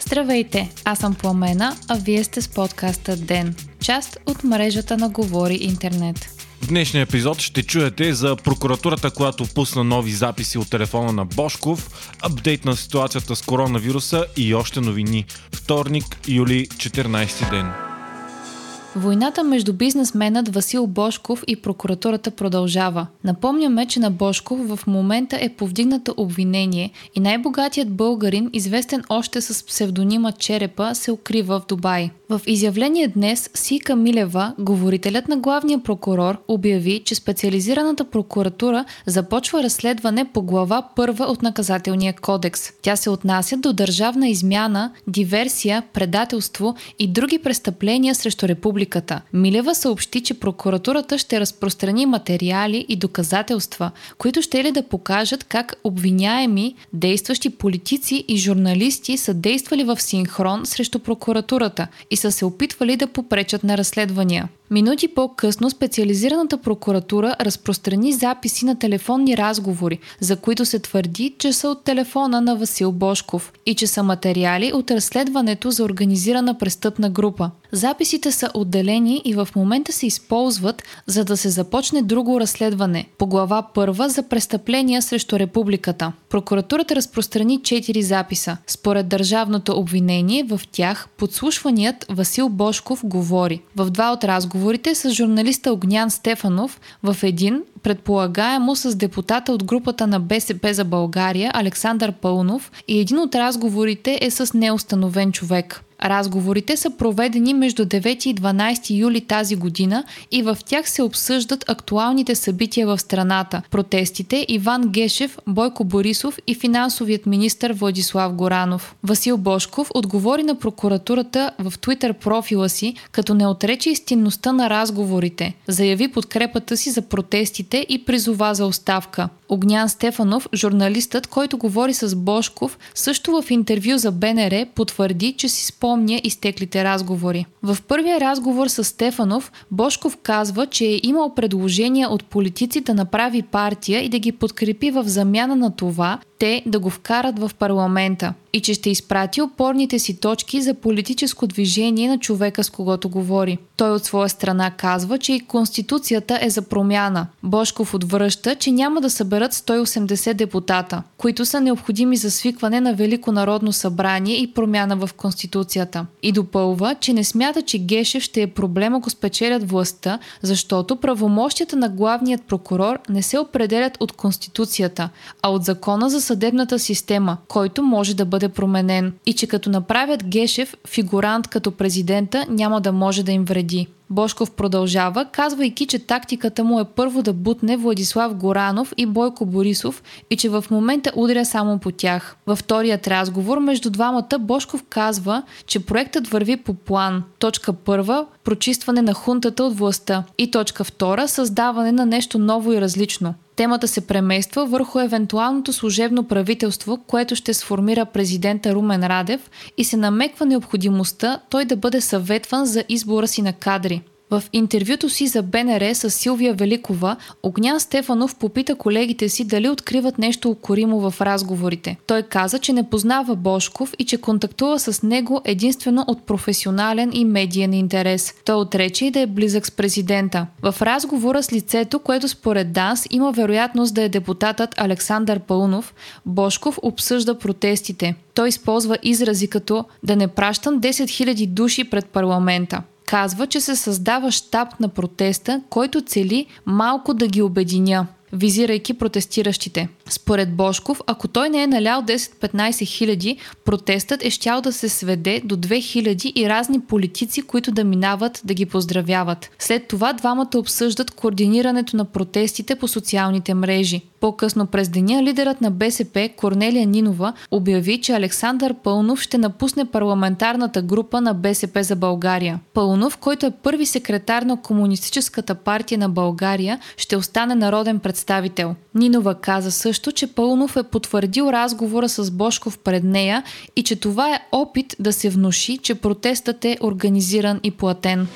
Здравейте, аз съм Пламена, а вие сте с подкаста ДЕН, част от мрежата на Говори Интернет. В днешния епизод ще чуете за прокуратурата, която пусна нови записи от телефона на Бошков, апдейт на ситуацията с коронавируса и още новини. Вторник, юли, 14 ден. Войната между бизнесменът Васил Бошков и прокуратурата продължава. Напомняме, че на Бошков в момента е повдигнато обвинение и най-богатият българин, известен още с псевдонима Черепа, се укрива в Дубай. В изявление днес Сика Милева, говорителят на главния прокурор, обяви, че специализираната прокуратура започва разследване по глава първа от наказателния кодекс. Тя се отнася до държавна измяна, диверсия, предателство и други престъпления срещу републиката. Милева съобщи, че прокуратурата ще разпространи материали и доказателства, които ще ли да покажат как обвиняеми, действащи политици и журналисти са действали в синхрон срещу прокуратурата и са се опитвали да попречат на разследвания. Минути по-късно специализираната прокуратура разпространи записи на телефонни разговори, за които се твърди, че са от телефона на Васил Бошков и че са материали от разследването за организирана престъпна група. Записите са отделени и в момента се използват, за да се започне друго разследване по глава първа за престъпления срещу републиката. Прокуратурата разпространи 4 записа. Според държавното обвинение в тях подслушваният Васил Бошков говори. В два от разговорите с журналиста Огнян Стефанов, в един предполагаемо с депутата от групата на БСП за България Александър Пълнов и един от разговорите е с неустановен човек. Разговорите са проведени между 9 и 12 юли тази година и в тях се обсъждат актуалните събития в страната, протестите Иван Гешев, Бойко Борисов и финансовият министр Владислав Горанов. Васил Бошков отговори на прокуратурата в Твитър профила си, като не отрече истинността на разговорите, заяви подкрепата си за протестите и призова за оставка. Огнян Стефанов, журналистът, който говори с Бошков, също в интервю за БНР потвърди, че си спомня изтеклите разговори. В първия разговор с Стефанов, Бошков казва, че е имал предложения от политици да направи партия и да ги подкрепи в замяна на това, те да го вкарат в парламента и че ще изпрати опорните си точки за политическо движение на човека с когото говори. Той от своя страна казва, че и Конституцията е за промяна. Бошков отвръща, че няма да съберат 180 депутата, които са необходими за свикване на Велико народно събрание и промяна в Конституцията. И допълва, че не смята, че Гешев ще е проблем ако спечелят властта, защото правомощията на главният прокурор не се определят от Конституцията, а от закона за съдебната система, който може да бъде променен и че като направят Гешев фигурант като президента няма да може да им вреди. Бошков продължава, казвайки, че тактиката му е първо да бутне Владислав Горанов и Бойко Борисов и че в момента удря само по тях. Във вторият разговор между двамата Бошков казва, че проектът върви по план. Точка първа – прочистване на хунтата от властта и точка втора – създаване на нещо ново и различно. Темата се премества върху евентуалното служебно правителство, което ще сформира президента Румен Радев и се намеква необходимостта той да бъде съветван за избора си на кадри. В интервюто си за БНР с Силвия Великова, Огнян Стефанов попита колегите си дали откриват нещо укоримо в разговорите. Той каза, че не познава Бошков и че контактува с него единствено от професионален и медиен интерес. Той отрече и да е близък с президента. В разговора с лицето, което според ДАНС има вероятност да е депутатът Александър Пълнов, Бошков обсъжда протестите. Той използва изрази като да не пращам 10 000 души пред парламента казва, че се създава щаб на протеста, който цели малко да ги обединя визирайки протестиращите. Според Бошков, ако той не е налял 10-15 хиляди, протестът е щял да се сведе до 2 хиляди и разни политици, които да минават да ги поздравяват. След това двамата обсъждат координирането на протестите по социалните мрежи. По-късно през деня лидерът на БСП Корнелия Нинова обяви, че Александър Пълнов ще напусне парламентарната група на БСП за България. Пълнов, който е първи секретар на Комунистическата партия на България, ще остане народен представител. Нинова каза също, че Пълнов е потвърдил разговора с Бошков пред нея и че това е опит да се внуши, че протестът е организиран и платен.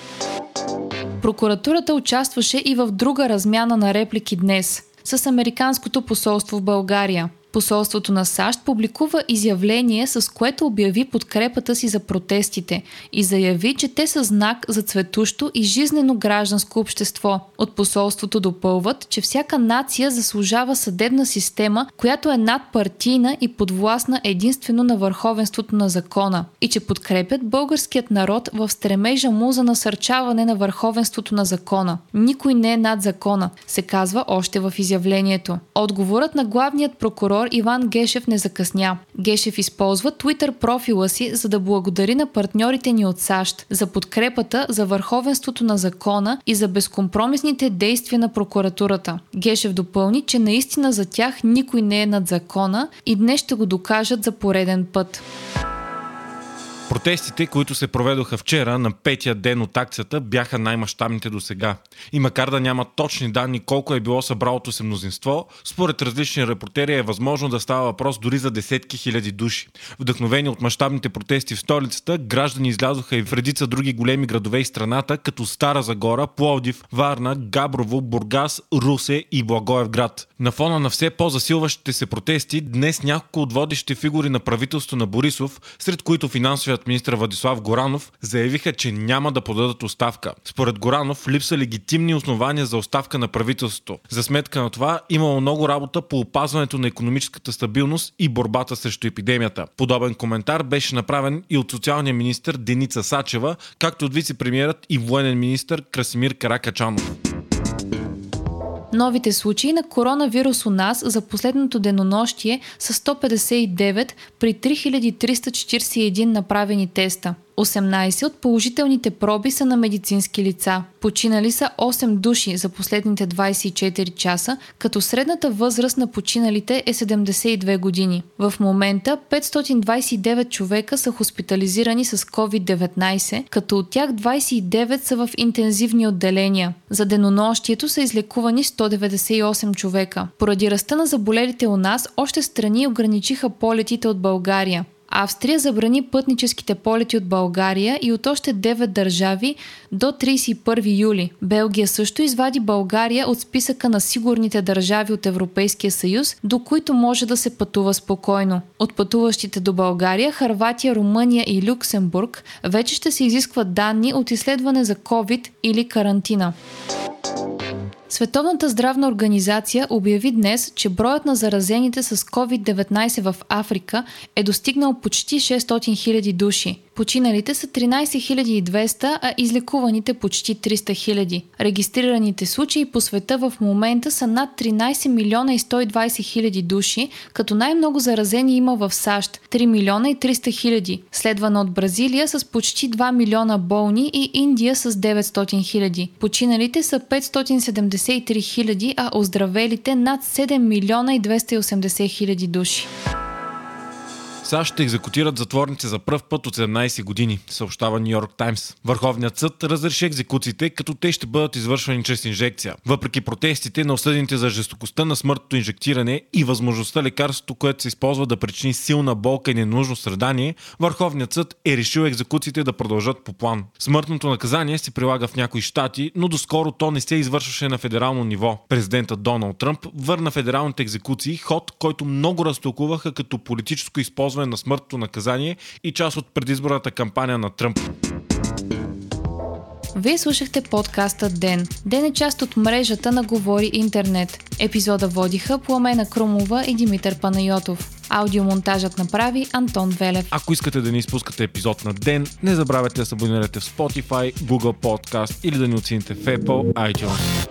Прокуратурата участваше и в друга размяна на реплики днес – с Американското посолство в България. Посолството на САЩ публикува изявление, с което обяви подкрепата си за протестите и заяви, че те са знак за цветущо и жизнено гражданско общество. От посолството допълват, че всяка нация заслужава съдебна система, която е надпартийна и подвластна единствено на върховенството на закона и че подкрепят българският народ в стремежа му за насърчаване на върховенството на закона. Никой не е над закона, се казва още в изявлението. Отговорът на главният прокурор Иван Гешев не закъсня. Гешев използва Twitter профила си, за да благодари на партньорите ни от САЩ за подкрепата за върховенството на закона и за безкомпромисните действия на прокуратурата. Гешев допълни, че наистина за тях никой не е над закона и днес ще го докажат за пореден път. Протестите, които се проведоха вчера на петия ден от акцията, бяха най-мащабните до сега. И макар да няма точни данни колко е било събралото се мнозинство, според различни репортери е възможно да става въпрос дори за десетки хиляди души. Вдъхновени от мащабните протести в столицата, граждани излязоха и в редица други големи градове и страната, като Стара Загора, Пловдив, Варна, Габрово, Бургас, Русе и Благоевград. На фона на все по-засилващите се протести, днес няколко от водещите фигури на правителство на Борисов, сред които финансовият министр Владислав Горанов заявиха, че няма да подадат оставка. Според Горанов липса легитимни основания за оставка на правителството. За сметка на това имало много работа по опазването на економическата стабилност и борбата срещу епидемията. Подобен коментар беше направен и от социалния министр Деница Сачева, както от вице-премьерът и военен министр Красимир Каракачанов. Новите случаи на коронавирус у нас за последното денонощие са 159 при 3341 направени теста. 18 от положителните проби са на медицински лица. Починали са 8 души за последните 24 часа, като средната възраст на починалите е 72 години. В момента 529 човека са хоспитализирани с COVID-19, като от тях 29 са в интензивни отделения. За денонощието са излекувани 198 човека. Поради ръста на заболелите у нас, още страни ограничиха полетите от България. Австрия забрани пътническите полети от България и от още 9 държави до 31 юли. Белгия също извади България от списъка на сигурните държави от Европейския съюз, до които може да се пътува спокойно. От пътуващите до България, Харватия, Румъния и Люксембург вече ще се изискват данни от изследване за COVID или карантина. Световната здравна организация обяви днес, че броят на заразените с COVID-19 в Африка е достигнал почти 600 000 души. Починалите са 13 200, а излекуваните почти 300 000. Регистрираните случаи по света в момента са над 13 милиона и 120 хиляди души, като най-много заразени има в САЩ – 3 милиона и 300 хиляди, следвана от Бразилия с почти 2 милиона болни и Индия с 900 хиляди. Починалите са 573 хиляди, а оздравелите над 7 милиона и 280 хиляди души. САЩ ще екзекутират затворници за пръв път от 17 години, съобщава Нью Йорк Таймс. Върховният съд разреши екзекуциите, като те ще бъдат извършвани чрез инжекция. Въпреки протестите на осъдените за жестокостта на смъртното инжектиране и възможността лекарството, което се използва да причини силна болка и ненужно страдание, Върховният съд е решил екзекуциите да продължат по план. Смъртното наказание се прилага в някои щати, но доскоро то не се извършваше на федерално ниво. Президентът Доналд Тръмп върна федералните екзекуции ход, който много разтолкуваха като политическо използване използване на смъртното наказание и част от предизборната кампания на Тръмп. Вие слушахте подкаста Ден. Ден е част от мрежата на Говори Интернет. Епизода водиха Пламена Крумова и Димитър Панайотов. Аудиомонтажът направи Антон Велев. Ако искате да не изпускате епизод на ден, не забравяйте да се абонирате в Spotify, Google Podcast или да ни оцените в Apple iTunes.